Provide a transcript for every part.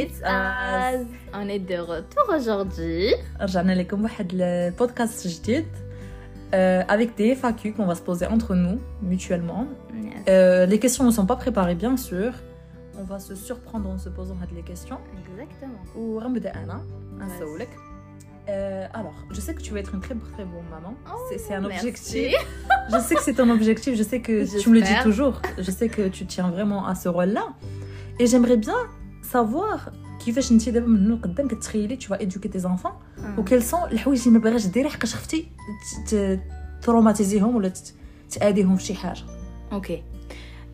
It's us. On est de retour aujourd'hui. رجعنا لكم بواحد البودكاست جديد euh, avec des FAQ qu'on va se poser entre nous mutuellement. Yes. Euh, les questions ne sont pas préparées bien sûr. On va se surprendre en se posant هاد les questions. Exactement. وغنبدا انا Vas-y. نسولك. Euh, alors, je sais que tu veux être une très très bonne maman. Oh, c'est c'est un merci. objectif. Je sais que c'est ton objectif. Je sais que tu me le dis J'espère. toujours. Je sais que tu tiens vraiment à ce rôle-là. Et j'aimerais bien savoir كيفاش انت دابا من هنا قدام كتخيلي éduquer tes enfants Ah. و quels sont الحوايج اللي ما باغاش ديري حقاش خفتي تروماتيزيهم ولا ت- تأديهم في شي حاجة. OK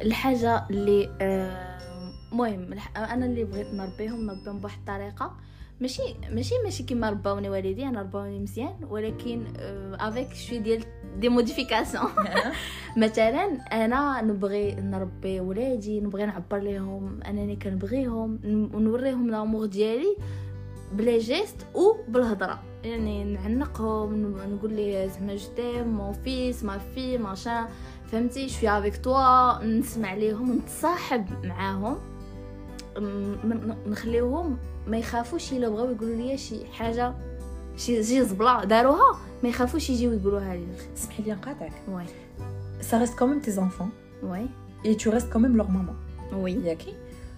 الحاجة اللي آه، المهم الح- أنا اللي بغيت نربيهم نربيهم بواحد الطريقة. ماشي ماشي ماشي كيما رباوني والدي أنا رباوني مزيان ولكن avec شوي ديال des modifications مثلا أنا نبغي نربي ولادي نبغي نعبر لهم أنني كنبغيهم ونوريهم l'amour ديالي ب les gestes و بالهضرة. يعني نعنقهم نقول لي زعما je t'aime mon fils ma fille machin فهمتي؟ je suis avec toi نسمع ليهم نتصاحب معاهم. نخليوهم ما يخافوش إلا بغاو يقولوا لي شي حاجة شي شي زبلة داروها ما يخافوش يجيو يقولوها لي. اسمحي لي نقاطعك. Oui. Reste quand même tes enfants. Oui. Tu restes quand même leur maman. Oui. ياكي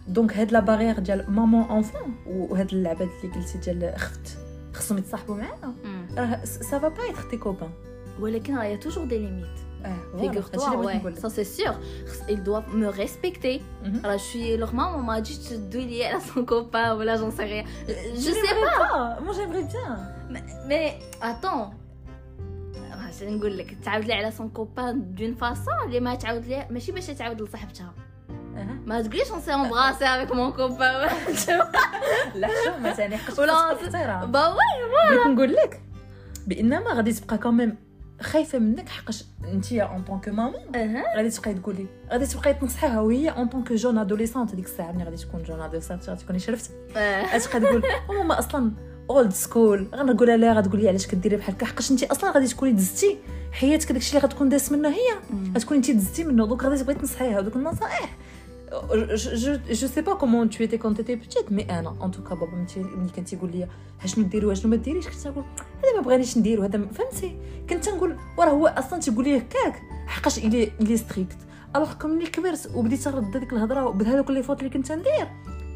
donc هاد la barrière ديال maman enfant وهاد اللعبات اللي قلتي ديال اخت خصهم يتصاحبوا معانا راه ça va pas être tes copains ولكن راه توجور دي ليميت Figure-toi, ouais, ça c'est sûr. Ils doivent me respecter. Mhm. Alors, je suis leur maman m'a dit tu dois lier à son copain ou là j'en sais rien. Je sais pas. moi j'aimerais bien Mais attends. عشان نقول لك تعاود لي على سون كوبان دون فاسون اللي ما تعاود لي ماشي باش تعاود لصاحبتها أها. ما تقوليش on s'est embrassé avec mon copain لا شو مثلا حقاش ولا خاصك احترام bah ouais بغيت نقول لك بانما غادي تبقى كوميم خايفة منك حقاش انت اون طونك مامون. غادي تبقاي تقولي غادي تبقاي تنصحيها وهي اون طونك جون ادوليسونت ديك الساعة ملي غادي تكون جون ادوليسونت غادي تكوني شرفتي آه. غتبقى تقول "أو ماما أصلا old school غنقولها لها غتقول لي علاش كديري بحال هكا؟ حقاش انت أصلا غادي تكوني دزتي حياتك داكشي اللي غتكون داز منه هي. غتكوني انت دزتي منه donc غادي تبغي تنصحيها دوك النصائح. je je sais pas comment tu étais quand t'es petite mais أنا en tout cas بابا ملي كان تيقول لي شنو ديري وشنو ما ديريش كنت نقول هذا ما بغانيش ندير وهذا ما- فهمتي كنت نقول وراه هو أصلا تيقول لي هكاك حقاش il est il est strict alors que ملي كبرت وبديت نرد هذيك الهضره وبهذوك les fautes اللي كنت ندير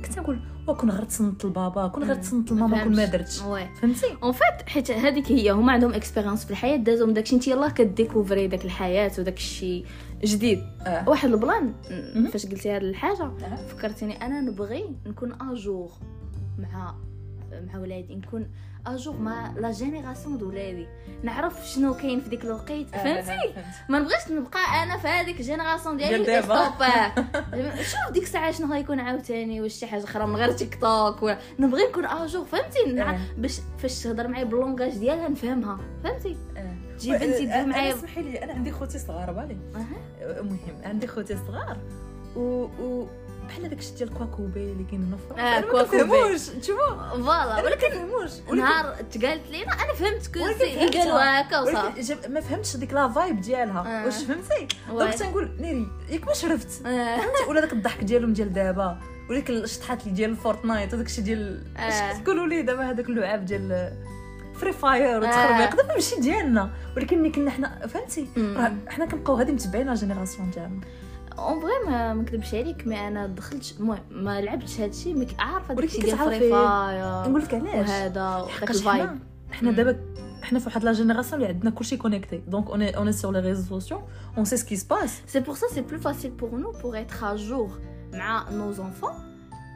كنت نقول وكون غير تصنت لبابا كون غير مم. تصنت لماما كون ما. درتش. فهمتي en fait حيت هذيك هي هما عندهم expérience في الحياة دازهم داكشي انت يلاه كديكوفري داك الحياة وداك الشيء جديد آه. واحد ال plan. فاش قلتي هذه الحاجة آه. فكرتيني أنا نبغي نكون à jour مع مع ولادي نكون à jour مع la génération de ولادي نعرف شنو كاين في ديك الوقيت فهمتي؟ ما نبغيش نبقى أنا في هذيك ال génération ديالي دابا. stop شوف ديك الساعة شنو غيكون عاوتاني واش شي حاجة أخرى من غير تيك توك ولا نبغي نكون à jour فهمتي؟ آه. باش فاش تهضر معايا بال langage ديالها نفهمها فهمتي؟ آه. تجي بنتي تدوي معايا. اسمحي لي أنا عندي خوتي صغار بالي أها. مهم عندي خوتي صغار. و, و... بحال داك الشيء ديال quoicoubeh اللي كاين هنا في فرنسا آه، ما quoicoubeh. tu vois voilà ولكن كنفهموش نهار تقالت لينا أنا فهمت فهمتها. قالوا هكا وصافي ولكن جاب- ما فهمتش ديك la vibe ديالها آه. واش فهمتي. donc تنقول نيري ياك ما شرفت آه. فهمتي ولا داك الضحك ديالهم ديال دابا وديك الشطحات اللي ديال فورتنايت وداك الشيء ديال آه. اش تقولوا لي دابا هذاك اللعاب ديال فري فاير آه. وتخربيق دابا ماشي ديالنا ولكن ملي كنا حنا فهمتي حنا كنبقاو غادي متبعين la génération ديالنا en vrai ما ما نكذبش عليك mais أنا دخلت المهم ما لعبتش هادشي mais عارفة داك الشيء ديال فري فاير نقول لك علاش؟ وهذا وداك حقاش ال vibe. حنا. دابا حنا في واحد la génération اللي عندنا كلشي connecté donc on on sur les réseaux sociaux on sait ce qui se passe C'est pour ça c'est plus facile pour nous pour être à jour مع nos enfants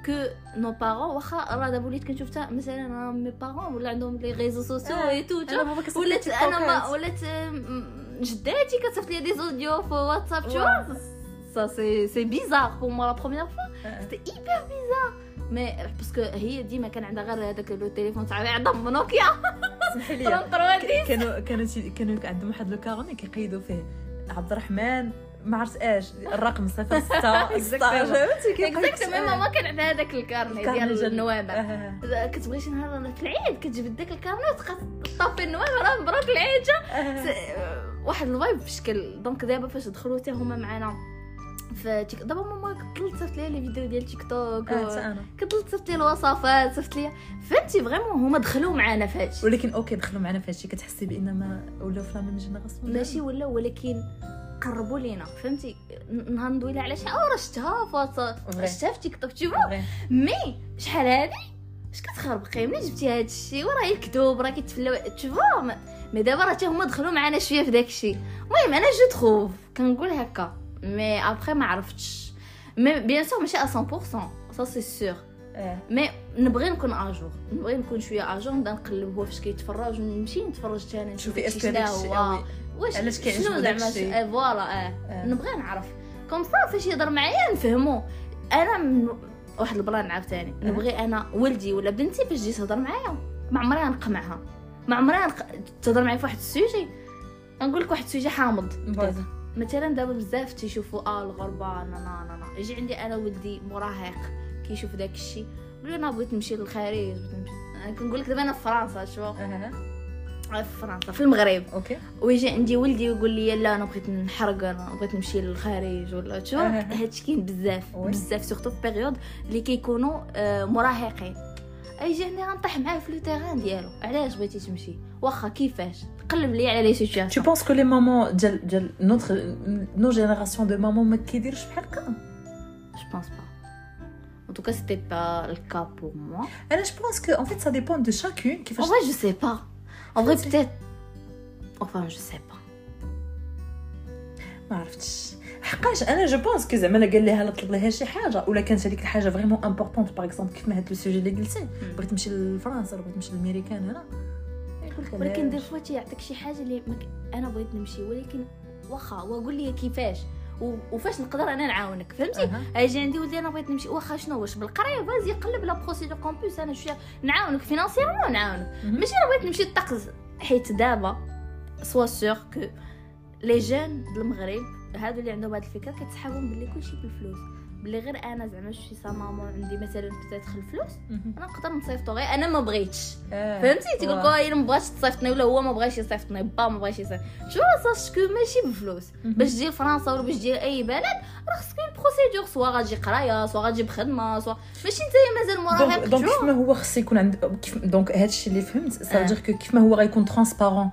que nos parents. واخا راه دابا وليت كنشوف تا مثلا mes parents ولا عندهم les réseaux sociaux. et tout ولات أنا ما. ولات جداتي كتصيفط لي des audios في واتساب vois. Ça c'est bizarre pour moi la première fois. C'était hyper bizarre. Mais parce que هي ديما كان عندها غير هذاك le téléphone تاع عندها نوكيا اسمحي لي 33 كانوا كانوا كانوا عندهم واحد le carnet كيقيدوا فيه عبد الرحمن ما عرفت اش الرقم 06 16 فهمتي كيقيد- exactement ماما كان عندها هذاك ال carnet ديال النوامر. آه. كتبغي شي نهار في العيد كتجبد داك ال carnet وتبقى طافي النوامر راه مبروك العيد. واحد ال vibe في شكل donc دابا فاش دخلوا حتى هما معنا في تيك دابا ماما كتضل تصيفط لي les vidéos ديال تيك توك آه و- أنا كتضل تصيفط لي الوصفات تصيفط لي فهمتي vraiment هما دخلوا معانا في هادشي. ولكن OK دخلوا معنا في هادشي. كتحسي بان ما ولاو في la même génération ماشي ولا ولكن قربوا لينا. فهمتي؟ نهار ندوي على شي أو راه شفتها Vrai. شفتها في تيك توك tu vois mais شحال هادي؟ اش كتخربقي منين جبتي هاد الشيء وراه الكذوب راه كيتفلاو. تشوفوا؟ م- mais دابا راه حتى هما دخلوا معنا شوية في داك الشيء المهم أنا je trouve كنقول هكا. mais après ما عرفتش mais bien sûr ماشي 100% ça c'est sûr آه mais نبغي نكون à jour نبغي نكون شوية à jour نبدا نقلب هو فاش كيتفرج. ونمشي نتفرج حتى أنا نشوف est-ce que هو oui. واش علاش كيعجبو زعما؟ آه voilà آه. آه. نبغي نعرف. comme ça فاش يهضر معايا نفهمو. أنا من واحد ال plan عاوتاني آه. نبغي أنا ولدي ولا بنتي فاش تجي تهضر معايا. ما عمري غنقمعها ما عمري غنق... تهضر معايا في واحد ال sujet. نقول لك واحد ال sujet حامض. مثلا دابا بزاف تيشوفوا آه الغربه نا نا نا يجي عندي أنا ولدي مراهق كيشوف داك الشيء لي أنا بغيت نمشي للخارج كنقول لك دابا أنا في فرنسا شو؟ في فرنسا في المغرب OK. ويجي عندي ولدي ويقول لي لا أنا بغيت نحرق أنا بغيت نمشي للخارج. ولا شو. هادشي كاين بزاف. بزاف surtout في période اللي كيكونوا آه، مراهقين. أي جاني غنطيح معاه في le terrain ديالو. علاش بغيتي تمشي؟ واخا كيفاش قلب لي على لي Tu سيتوياسيون penses que les mamans ديال ديال notre nos générations de mamans ما كيديروش بحال هكا Je pense pas. En tout cas, c'était pas le cas pour moi. أنا je pense que en fait ça dépend de chacune En كيفاش vrai, je sais pas. En vrai, sais. peut-être. Enfin, je sais pas. ما عرفتش حقاش أنا جو بونس كو زعما لا قال لها لا طلب لها شي حاجة ولا كانت هذيك الحاجة فريمون امبورطونت باغ اكزومبل كيف ما هاد لو سوجي اللي قلتي بغيت نمشي لفرنسا ولا بغيت نمشي للميريكان هنا يقول لك ولكن des؟ fois تيعطيك شي حاجة اللي مك... أنا بغيت نمشي ولكن واخا وقول لي كيفاش و... وفاش نقدر أنا نعاونك فهمتي أها. أجي عندي ولدي أنا بغيت نمشي واخا شنو واش بالقراية vas-y قلب la procédure Campus أنا شوية نعاونك financièrement نعاونك. ماشي أنا بغيت نمشي للطقس حيت دابا suis sûre que les jeunes د المغرب هادو اللي عندهم هاد الفكرة كتسحابهم باللي كلشي بالفلوس بلي غير أنا زعما si maman عندي مثلا peut-être الفلوس مهم. أنا نقدر نصيفطو غير أنا ما بغيتش آه. فهمتي تيقول لك. هي ما بغاش تصيفطني ولا هو ما بغاش يصيفطني با ما بغاش يصيفط شو sache que ماشي بفلوس. باش تجي لفرنسا ولا باش تجي اي بلد راه خصك une procédure soit غتجي قراية soit غتجي بخدمة soit ماشي انت مازال مراهق donc كيف ما هو خص يكون عند كيف donc هادشي اللي فهمت آه. ça veut dire que كيف ما هو غيكون transparent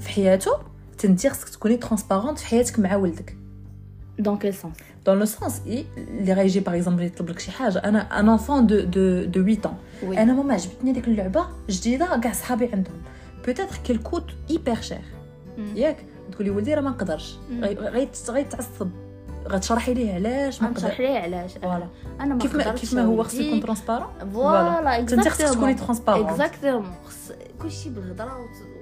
في حياته تنتي خصك تكوني transparente في حياتك مع ولدك dans quel sens dans le sens اللي غيجي par exemple يطلب لك شي حاجة أنا un enfant de de de 8 ans. oui أنا ماما عجبتني ديك اللعبه جديده كاع صحابي عندهم peut-être qu'elle coûte hyper cher ياك تقولي ولدي راه ما نقدرش مم. غي- غيت- غيتعصب غتشرحي ليه علاش ما غنشرح نقدر ليه علاش voilà أنا ما كيف ما نقدرش كيف ما هو خص ولدي. يكون transparent voilà تنتي خصك تكوني exactement transparente exactement خص كلشي بالهضره وت-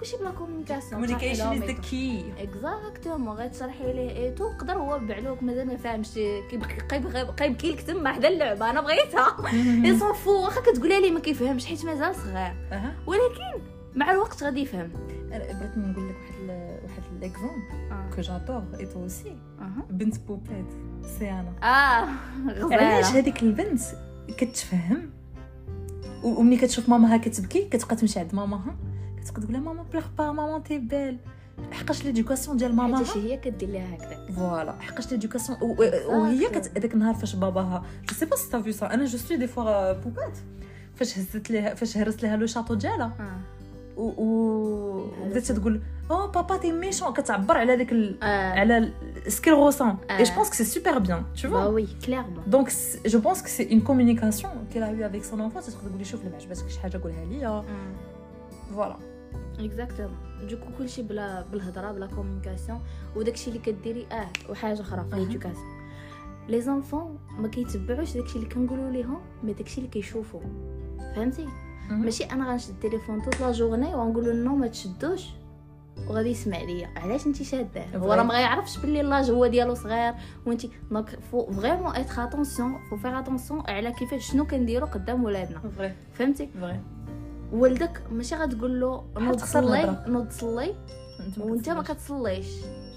كلشي ب la communication communication is the key exactement غتشرحي ليه et tout يقدر هو بعلوك مازال ما فاهمش كيبقى كيبكي لك تما حدا اللعبة أنا بغيتها. il s'en fout واخا كتقولها ليه ما كيفهمش حيت مازال صغير. ولكن مع الوقت غادي يفهم. بغيت نقول لك واحد واحد l'exemple que j'adore et toi aussi. بنت Poupette c'est أنا آه علاش هذيك البنت كتفهم؟ وملي كتشوف ماماها كتبكي كتبقى تمشي عند ماماها؟ كتبقى تقول لها maman pleure pas maman t'es belle حقاش l'éducation ديال ماماها حيت هي كدير ليها هكذا voilà حقاش l'éducation وهي كت هذاك النهار فاش باباها je sais pas si t'as ça أنا je suis des fois Poupette فاش هزت ليها فاش هرست ليها le château ديالها. آه. و وبدات تقول oh papa t'es méchant كتعبر على داك ال... آه. على ce qu'elle ressent آه. et je pense que c'est super bien tu vois oui clairement. donc je pense que c'est une communication qu'elle a eue avec son enfant تقدر تقولي شوف لما عجبتك شي حاجة قولها ليا voilà exactement donc كلشي ب la بالهضرة ب la communication وداكشي اللي كديري آه وحاجة أخرى في. l'éducation les enfants ما كيتبعوش داكشي اللي كنقولوا ليهم mais داكشي اللي كيشوفوا. فهمتي. ماشي أنا غنشد التليفون toute la journée ونقول له non ما تشدوش. وغادي يسمع ليا. علاش انت شادة؟ هو راه ما غيعرفش باللي l'âge هو ديالو صغير وانت donc faut vraiment être attention faut faire attention على كيفاش شنو كنديرو قدام ولادنا. فهمتي؟ ولدك ماشي غتقول له نوض الهضرة. نوض أنت وأنت ما كتصليش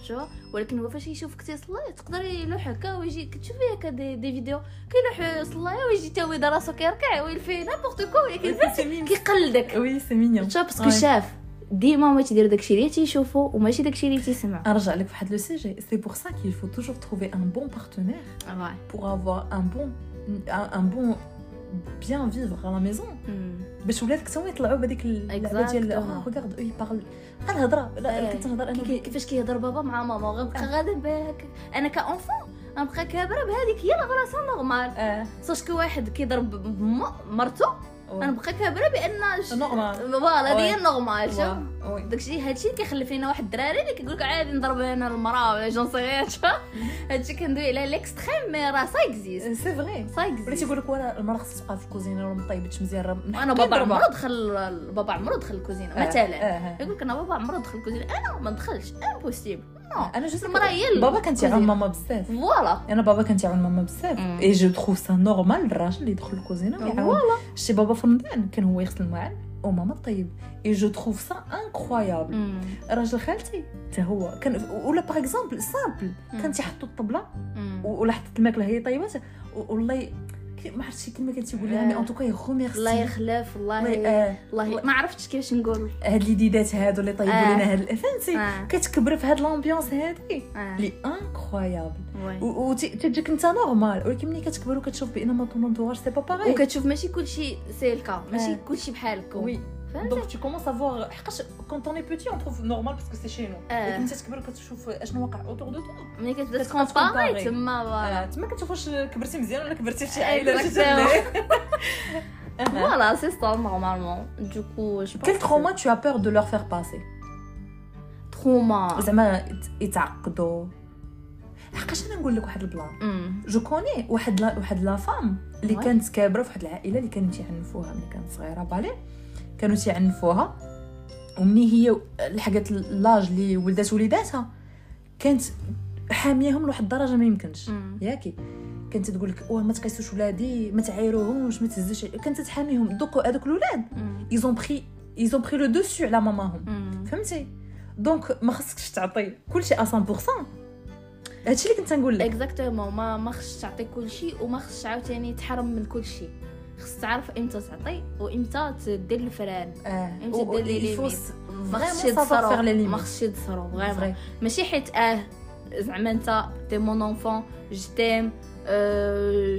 شو؟ ولكن هو فاش يشوفك تصلي تقدر يلوح هكا ويجي كتشوفي هكا des, des vidéos كيلوح صلايه ويجي تا هو يدار راسو كيركع و il fait n'importe quoi ولكن كيقلدك. oui c'est mignon شو parce que. شاف ديما ما تيدير داكشي اللي تيشوفو وماشي داكشي اللي تيسمع. نرجع لك في واحد le sujet. c'est pour ça qu'il faut toujours trouver un bon partenaire avoir un bon un, un bon bien vivre à la maison. باش ولادك هما يطلعوا بهذيك اللعبه ديال Exactement. regarde il parle بحال الهضره. كنت نهضر أنا كي- كي- كي كيفاش كيهضر بابا مع ماما؟ غنبقى غادا بهاك أنا ك enfant غنبقى كابرة بهذيك هي الغراسه normal آه. sache que واحد كيضرب بم- مرتو غنبقى كابره بان ش- normal voilà هذه هي oui داكشي هادشي كيخلي فينا واحد الدراري اللي كيقول لك عادي نضرب أنا المراه ولا jeune صغير هادشي كندوي على l'extrême mais راه ça existe c'est vrai ça ولا existe تيقول لك ولا المرأة خصها تبقى في الكوزينة ولا ما طيبتش مزيان راه أنا بابا. عمرو دخل بابا عمرو دخل الكوزينة آه، مثلا. آه، آه. يقول لك أنا بابا عمرو دخل الكوزينة أنا ما ندخلش impossible non أنا je المراه هي ال- بابا كان تيعاون. ماما بزاف voilà أنا بابا كان تيعاون ماما بزاف. et je trouve ça normal الراجل اللي يدخل الكوزينه ويعاون voilà شتي بابا في رمضان كان هو يغسل المواعن وماما طيب et je trouve ça incroyable. راجل خالتي حتى هو كان ولا par exemple simple. كان تيحطوا الطبله ولا حطت الماكله هي طيبه و- والله ما عرفتش شي كلمه كان تيقول لها mais. en tout cas il remerciait الله يخلف والله آه، والله ما عرفتش كيفاش نقول هاد اليديدات هادو اللي طيبوا آه. لنا هاد فهمتي آه. كتكبر في هاد l'ambiance هادي. elle est incroyable oui. وتجيك انت normal ولكن ملي كتكبر وكتشوف بأن ما طون سي با باغي وكتشوف ماشي كلشي c'est le cas ماشي. كلشي بحالكم oui donc commences à voir حقاش quand on petit on trouve normal parce que c'est chez nous آه. انت تكبر وكتشوف أشنو واقع autour de toi ملي كتبدا تكومباري. تما voilà تما كتشوف واش كبرتي مزيان ولا كبرتي في شي آه، عائله. voilà c'est ça normalement donc je Quel trauma tu as peur de leur faire passer? زعما يت- يتعقدوا لحقاش أنا نقول لك واحد ال plan. je connais واحد لا واحد la femme اللي. كانت كابرة في واحد العائلة اللي كانوا تيعنفوها ملي كانت صغيرة بالي؟ كانوا تيعنفوها ومني هي لحقت l'âge اللي ولدات وليداتها كانت حامياهم لواحد الدرجة ما يمكنش. ياكي. كانت تقول لك واه ما تقيسوش ولادي ما تعايروهمش ما تهزوش كانت تحاميهم. donc هذوك الولاد. أمم. ils ont pris ils ont pris le dessus على ماماهم. فهمتي؟ donc ما خصكش تعطي كلشي 100% هادشي اللي كنت نقول لك. exactement ما ما خصش تعطي كلشي وما خصش عاوتاني تحرم من كلشي خص تعرف إمتى تعطي وامتى تدير ال frein. آه. إمتى دير les limites les يتصروا limites. ما خصش يتصروا vraiment vrai ماشي حيت آه زعما انت t'es mon enfant je t'aime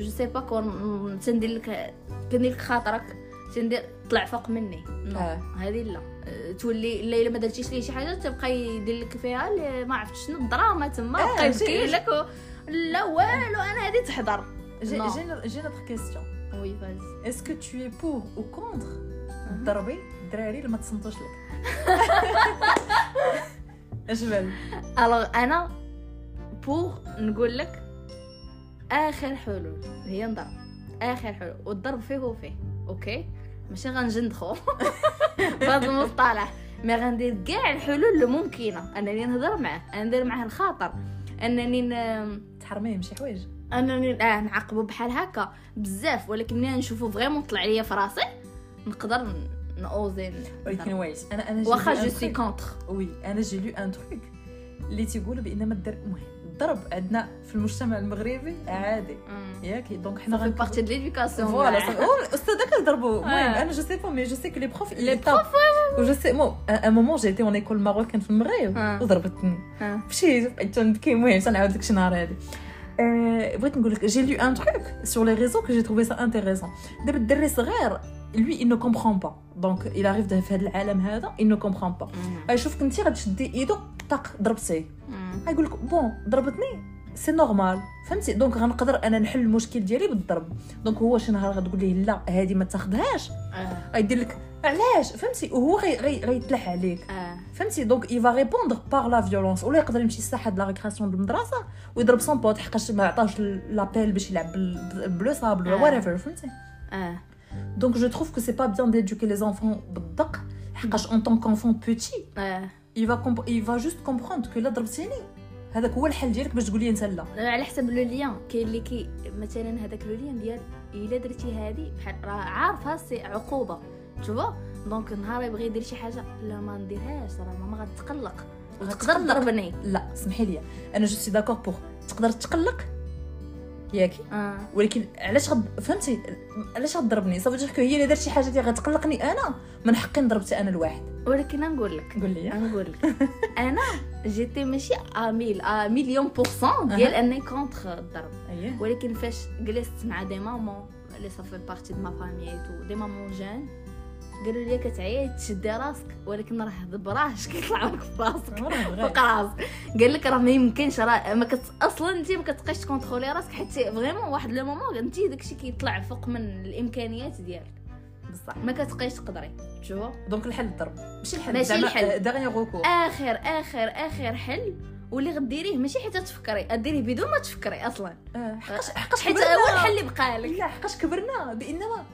je sais pas quoi تندير لك كندير لك خاطرك تندير طلع فوق مني. آه. هذه لا. آه، تولي لا الا ما درتيش ليه شي حاجة تبقى يدير لك فيها ما عرفت شنو الدراما تما آه، بقى يبكي جي- لك. لا والو أنا هذه تحضر. J'ai Non. j'ai une, j'ai une autre question. وي فاز. Est-ce que tu es pour ou contre ضربي الدراري اللي ما تصنتوش لك؟ بال؟ alors أنا pour نقول لك آخر حلول هي نضرب. آخر حلول. والضرب فيه وفيه okay؟ ماشي غنجندخو. بهذا المصطلح. mais غندير كاع الحلول الممكنه أنني نهضر معاه ندير معاه الخاطر. أنني ن... تحرميه من شي حوايج. انني آه نعاقبه بحال هكا بزاف ولكن ملي نشوفو vraiment طلع ليا في راسي نقدر نوزي ولكن. وايت أنا أنا واخا je suis contre oui أنا j'ai lu un truc اللي تيقول بأن ما دير المهم الضرب عندنا في المجتمع المغربي عادي. ياكي donc حنا fait partie de l'éducation voilà الاستاذ كيضربوا المهم آه. أنا je sais pas mais je sais que les profs les profs je sais moi un moment j'étais en école marocaine في المغرب آه. وضربتني. آه. مشيت بقيت تنبكي المهم تنعاود داك النهار هادي. آه، بغيت نقول لك j'ai lu un truc sur les réseaux que j'ai trouvé ça intéressant دابا الدري صغير lui il ne comprend pas. donc il arrive في هذا العالم هذا il ne comprend pas. غيشوفك انت غتشدي ايدو طاق ضربتيه غيقول لك bon ضربتني c'est normal فهمتي؟ donc غنقدر أنا نحل المشكل ديالي بالضرب. donc هو شي نهار غتقول ليه لا هذه ما تاخذهاش غيدير لك علاش؟ فهمتي؟ وهو غي غي غيتلح عليك. فهمتي؟ دونك il va répondre par la violence ولا يقدر يمشي الساحه de la récréation بالمدرسة ويضرب son pote حقاش ما عطاش la pelle باش يلعب ب le sable ولا آه. وات فهمتي؟ آه. donc je trouve que c'est pas bien d'éduquer les enfants بالدق حقاش en tant qu'enfant petit il va il va juste comprendre que لا ضربتيني هذاك هو الحل ديالك باش تقول لي انت لا. على حسب le lien. كاين اللي كي مثلا هذاك le lien ديال إلا درتي هذه بحال راه عارفة c'est عقوبة تشوفا donc نهار يبغي يدير شي حاجة لا ما نديرهاش راه ماما غتقلق. وتقدر. تضربني لا سمحي لي. أنا je suis d'accord pour تقدر تقلق؟ ياكي؟ آه. ولكن علاش غد فهمتي؟ علاش غضربني صافي تحكي هي اللي دارت شي حاجة اللي غتقلقني أنا؟ من حقي نضرب أنا الواحد. ولكن نقول لك. قول لي. نقول لك. أنا j'étais ماشي à mille à million pour cent ديال اني contre الضرب ولكن فاش جلست مع des mamans اللي صافي partie de ma famille tout des mamans jeunes قالوا لي كتعيط تشدي راسك ولكن راه ضبراش كيطلع لك في راسك فوق راسك. قال لك راه ما يمكنش راه ما كت... أصلا انت ما كتبقايش تكونترولي راسك حيت vraiment واحد le moment انت داكشي كيطلع فوق من الإمكانيات ديالك. بصح. ما كتبقايش تقدري. تشوف donc الحل الضرب. ماشي الحل ماشي الحل. آخر آخر آخر حل واللي غديريه ماشي حيت تفكري غديريه بدون ما تفكري أصلا. آه، حقاش حقاش حيت. هو الحل اللي بقى لك. لا حقاش كبرنا؟ بانما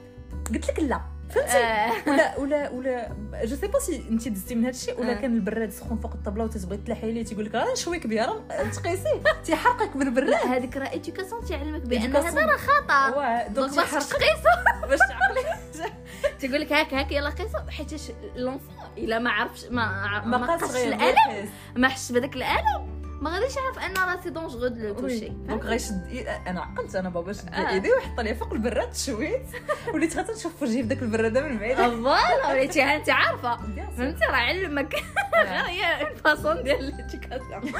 قلت لك لا. فهمتي آه. ولا ولا ولا je sais pas si انت دزتي من هذا الشيء ولا آه. كان البراد سخون فوق الطبله وتتبغي تلاحي ليه تيقول لك آه نشويك بها راه تقيسي تيحرقك بالبراد لا هذيك راه éducation تعلمك بأن. هذا راه خطأ donc تيحرقك تقيسو باش تعقلي تيقول لك هاك هاك يلا قيسو حيت l'enfant إلا ما عرفش ما ما ما قاس قاس غير الألم. ما حسش بهذاك الألم ما غاديش يعرف أن راه c'est dangereux de oui. toucher donc غيشد إي- أنا عقلت أنا بابا شد آه. إيدي وحط لي فوق البراد شويت. وليت غادي نشوف وجهي في داك البراده من بعيد. voilà وليتي انت عارفة. فهمتي؟ راه علمك غير هي une façon ديال l'éducation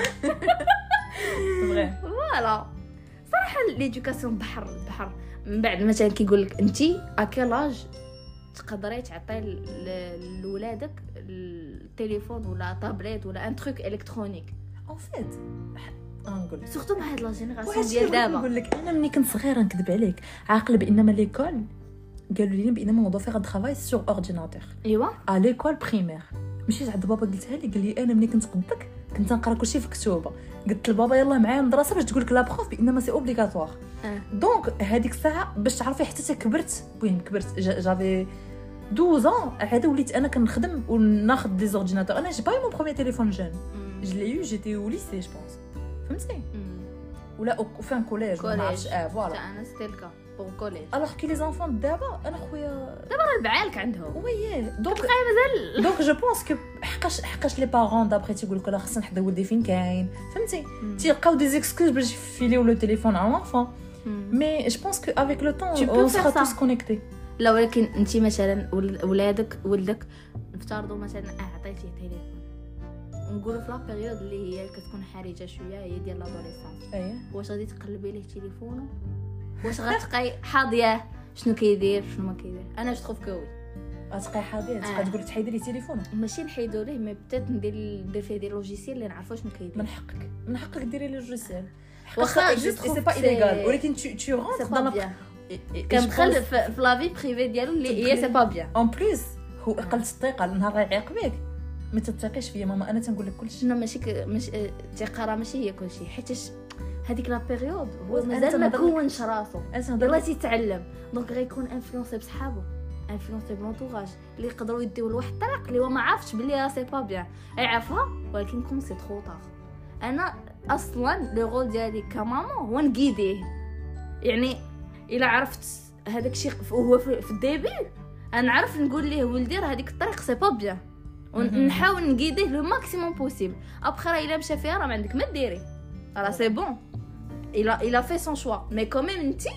voilà. صراحة l'éducation بحر بحر. من بعد مثلا كيقول لك انت à quel âge تقدري تعطي لولادك التليفون و la tablette ولا un truc électronique en fait غنقول لك. surtout مع هاد la génération ديال دابا. نقول لك أنا ملي كنت صغيرة نكذب عليك. عاقلة بإنما l'école قالوا لي بإنما on fait travail sur ordinateur ايوا à l'école primaire مشيت عند بابا قلتها لي قال لي أنا ملي كنت قدك كنت نقرأ كلشي في كتوبة. قلت لبابا يلاه معايا المدرسة باش تقول لك la prof بإنما c'est obligatoire آه. donc هذيك الساعة باش تعرفي حتى كبرت المهم كبرت j'a- j'avais 12 عاد وليت أنا كنخدم وناخذ des ordinateurs أنا j'ai pas mon premier téléphone je, je l'ai eu j'étais au lycée je pense فهمتي ولا au- في en collège ما نعرفش collège آه voilà أنا c'était le cas pour collège alors que les enfants دابا أنا خويا راه البعالك عندهم oui donc كتبقاي مازال donc je pense que حقاش حقاش les parents d'après تيقول لك لا خصنا نحضر ولدي فين كاين فهمتي تيلقاو des excuses باش يفيليو le téléphone على l'enfant mais je pense que avec le temps Tu peux en faire سيغا ça. توس connecté لا ولكن انت مثلا ول- ولادك ولدك نفترضوا مثلا أعطيتيه تليفون. نقولوا في la période اللي هي كتكون حرجة شوية هي ديال l'adolescence إيه. واش غادي تقلبي ليه تليفونه واش غتبقاي حاضية؟ شنو كيدير؟ شنو ما كيدير؟ أنا je trouve que oui غتبقاي حاضيه آه. تبقى تقول تحيدي لي تليفونه ماشي نحيدو ليه mais بتات ندير ندير فيه des logiciels اللي نعرفو شنو كيدير. من حقك. من حقك ديري les logiciels واخا c'est je pas illégal ولكن c'est pas dans la bien كندخل في في la vie privée ديالو اللي هي c'est pas bien en plus هو قلت الثقه النهار غيعيق بك ما تتقيش فيا ماما أنا تنقول لك كلشي شنو ماشي ك... مش الثقه راه ماشي هي كلشي حيتاش هذيك la période هو مازال ما كونش راسو. يلا تيتعلم donc غيكون influencé بصحابو influencé ب l'entourage. اللي يقدروا يديو لواحد الطريق اللي هو ما عرفتش بلي راه c'est pas bien يعرفها ولكن quand c'est trop tard أنا أصلا le rôle ديالي كماما هو نقيديه. يعني إلا عرفت هذاك الشيء هو في ال début أنا نعرف نقول ليه ولدي راه هذيك الطريق c'est pas bien. ونحاول نقيديه le maximum possible ابخي راه إلا مشى فيها راه ما عندك ما ديري. راه c'est bon il a il a fait son choix. Mais quand même انتي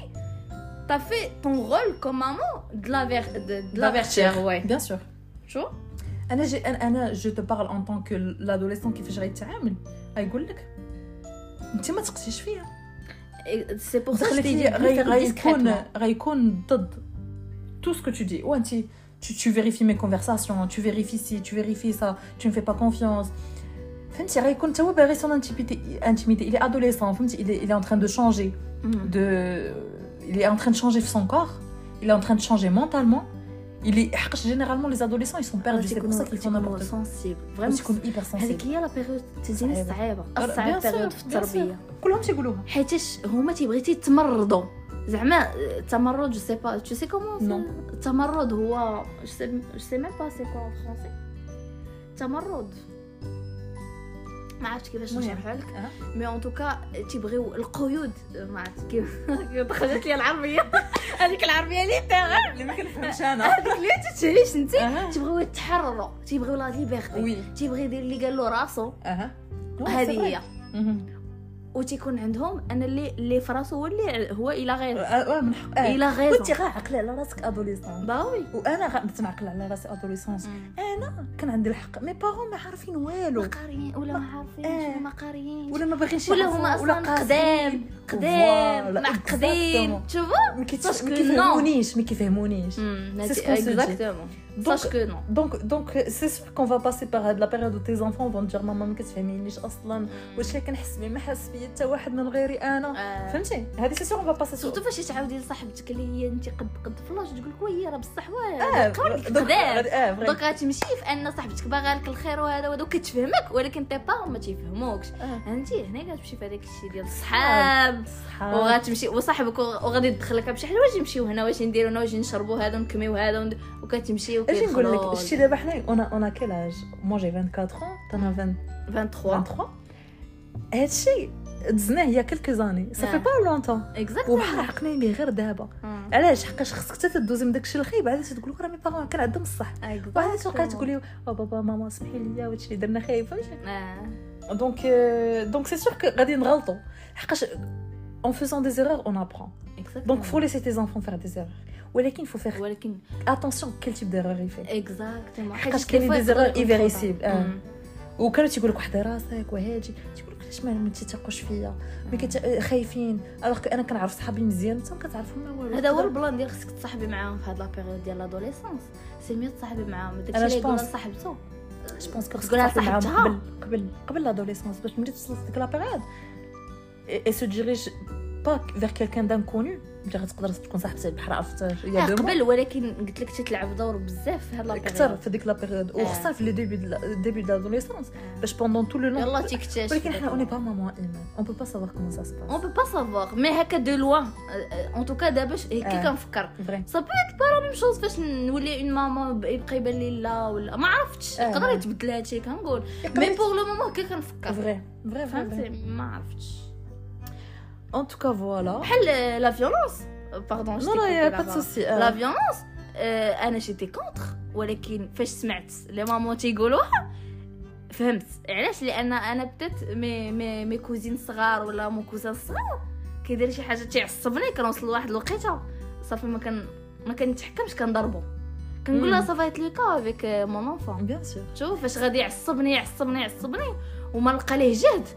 t'as fait ton rôle comme maman de la ver de, de l'avertir ouais. bien sûr شو أنا j'ai أنا أنا je te parle en tant que l'adolescent كيفاش غيتعامل غيقول لك أنت ما تقتيش فيا. C'est pour ça que je t'ai دخلتي dit غي- غي غيكون غيكون ضد. Tout ce que tu dis. وانت tu, tu vérifies mes conversations tu vérifies ci tu vérifies ça tu me fais pas confiance فهمتي غيكون تا هو باغي son intimité intimité il est adolescent فهمتي il est, il est en train de changer de il est en train de changer son corps il est en train de changer mentalement il est حقاش généralement les adolescents ils sont perdus c'est pour ça qu'ils font n'importe quoi sensible vraiment تكون hyper sensible هذيك هي لا بيريود تزيني صعيبة. صعيبه Bien الصعيب sûr, بيريود في bien sûr. التربيه كلهم تيقولوها حيتاش هما تيبغيتي تمرضوا زعما التمرد جو سي با تو سي كومون. التمرد هو جو سي ميم با سي كوا فرونسي التمرد ما عرفتش كيفاش. نشرحها لك. mais en tout cas تيبغيو القيود. ما عرفت كيف دخلت لي العربية. هذيك العربية اللي تاغل اللي ما كنفهمش أنا. هذيك اللي تتعيش انت. تيبغيو يتحرروا. تيبغيو la liberté تيبغي يدير اللي قال له راسو. هذه هي. وتيكون عندهم أنا اللي اللي في راسو هو اللي هو إلى غير. آه من حق آه. إلى غير. وانت غا عقلي على راسك adolescent bah oui وأنا غا نعقل على راسي adolescente أنا كان عندي الحق. mes parents ما عارفين والو. ما قاريين ولا ما عارفينش. آه. ما قاريينش ولا ما باغينش ولا هما أصلا. قدام. قدام. معقدين. تشوفوا ما كيفهمونيش ما كيفهمونيش C'est qu'on. Donc- Sache que non. donc c'est sûr qu'on va passer par هاد la période et tes enfants vont dire ماما ما كتفهمينيش أصلا واش كنحس بيه ما حاس بيا حتى واحد من غيري أنا آه. فهمتي هذه c'est sûr va passer sûr surtout فاش تعاودي لصاحبتك اللي هي انت قد قد فلاش تقول لك وهي راه بصح واه آه donc قدام. donc غتمشي في ان صاحبتك باغا لك الخير وهذا وهذا وكتفهمك ولكن tes pa- ما تيفهموكش. فهمتي هنا كتمشي في هذاك الشيء ديال الصحاب صحاب. وغتمشي وصاحبك وغادي تدخلك بشي حاجة واش نمشيو هنا؟ واش نديرو هنا؟ واش نشربوا هذا؟ ونكميو هذا؟ وند- وكتمشي أجي نقول لك شتي دابا حنا on on quel âge moi j'ai 24 ans أنا 20 23 23 هادشي دزناه هي quelques années. صافي آه. pas longtemps exactement وبحال عقلني بيه غير دابا. علاش؟ حقاش خصك حتى تدوزي من داكشي الخايب عاد تقول لك راه mes parents كان عندهم الصح. وعاد تبقاي تقولي أو بابا ماما سمحي لي وهادشي اللي درنا خايب. فهمتي؟ donc donc c'est sûr غادي نغلطوا حقاش en faisant des erreurs on apprend. Donc faut laisser tes enfants faire des erreurs. ولكن faut faire ولكن attention quel type d'erreur il fait. exactement حقاش des erreurs irréversibles آه وكانوا تيقول لك وحده راسك وهادي تيقول لك علاش ما تيثقوش فيا mais كت... خايفين alors أنا كنعرف صحابي مزيان انت ما كتعرفهم ما والو هذا هو ال plan ديال خصك تصاحبي معاهم في هاد la période ديال l'adolescence c'est mieux تصاحبي معاهم داكشي اللي يقول je pense. لصاحبته je pense que خصك تصاحبي معاهم. قبل قبل قبل l'adolescence باش ملي توصل ديك la période se dirige pas vers quelqu'un d'inconnu اللي غتقدر تكون صاحبتي بحال عرفت. آه، y a de قبل ولكن قلت لك تتلعب دور بزاف في هاد la كثر période في ديك la période آه. وخصنا في les débuts début de l'adolescence باش pendant tout le long يلا تكتشف ولكن حنا on est pas maman ايمان on peut pas savoir comment ça se passe on peut pas savoir mais هكا de loin en tout cas دابا آه. كنفكر ça peut être pas même chose فاش نولي une maman يبقى يبان لي لا ولا ما عرفتش. آه. يقدر يتبدل هادشي كنقول. mais pour le moment هكا كنفكر فري فري فهمتي؟ ما عرفتش. en tout cas voilà بحال la violence pardon non لا y a pas aussi la violence أنا j'étais contre ولكن فاش سمعت les mamans تيقولوها فهمت. علاش؟ لأن أنا بدات mes mes mes cousines صغار ولا mes cousins صغار كيدير شي حاجة تيعصبني كنوصل لواحد الوقيتة. صافي ما كان ما كنتحكمش كنضربو كنقول لها. صافي c'est le cas avec mon enfant bien sûr شوف فاش غادي يعصبني يعصبني يعصبني وما نلقى ليه جهد.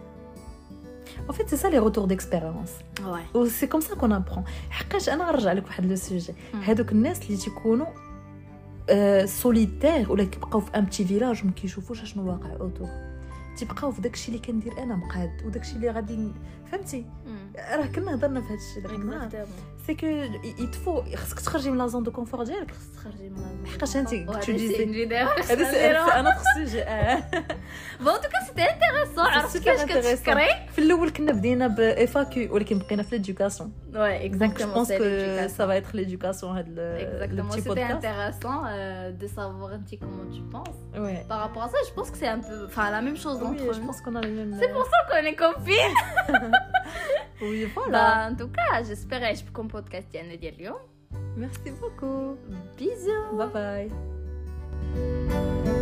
En fait, c'est ça les retours d'expérience. واي Ou c'est comme ça qu'on apprend. حقاش أنا غنرجع لك واحد le sujet. هادوك الناس اللي تيكونوا سوليتير ولا كيبقاو في ان بتي فيلاج وما كيشوفوش اشنو واقع اوتور تيبقاو في داكشي اللي كندير أنا مقاد وداكشي اللي غادي ن- فهمتي؟ راه كنا هضرنا في هادشي داك النهار سي كو يتفو خصك تخرجي من لا زون دو كونفور ديالك. تخرجي من حقاش انت وهذا tu disais- الشيء اللي داير هذا سي أنا خصوصي بون توكا سيتي انتيريسون عرفتي super كيفاش intéressant. كتفكري في الأول كنا بدينا بايفاكيو ولكن بقينا في ليدوكاسيون واي Donc je اكزاكتومون pense que ça va être l'éducation hein, le, le Exactement, petit c'était podcast. intéressant euh, de savoir un petit comment tu penses. Ouais. Par rapport à ça, je pense que oui, entre je pense qu'on a les mêmes. C'est pour ça qu'on est copines. oui, voilà. Bah, en tout cas, j'espère que mon podcast est dire Lyon. Merci beaucoup. Bisous. Bye bye.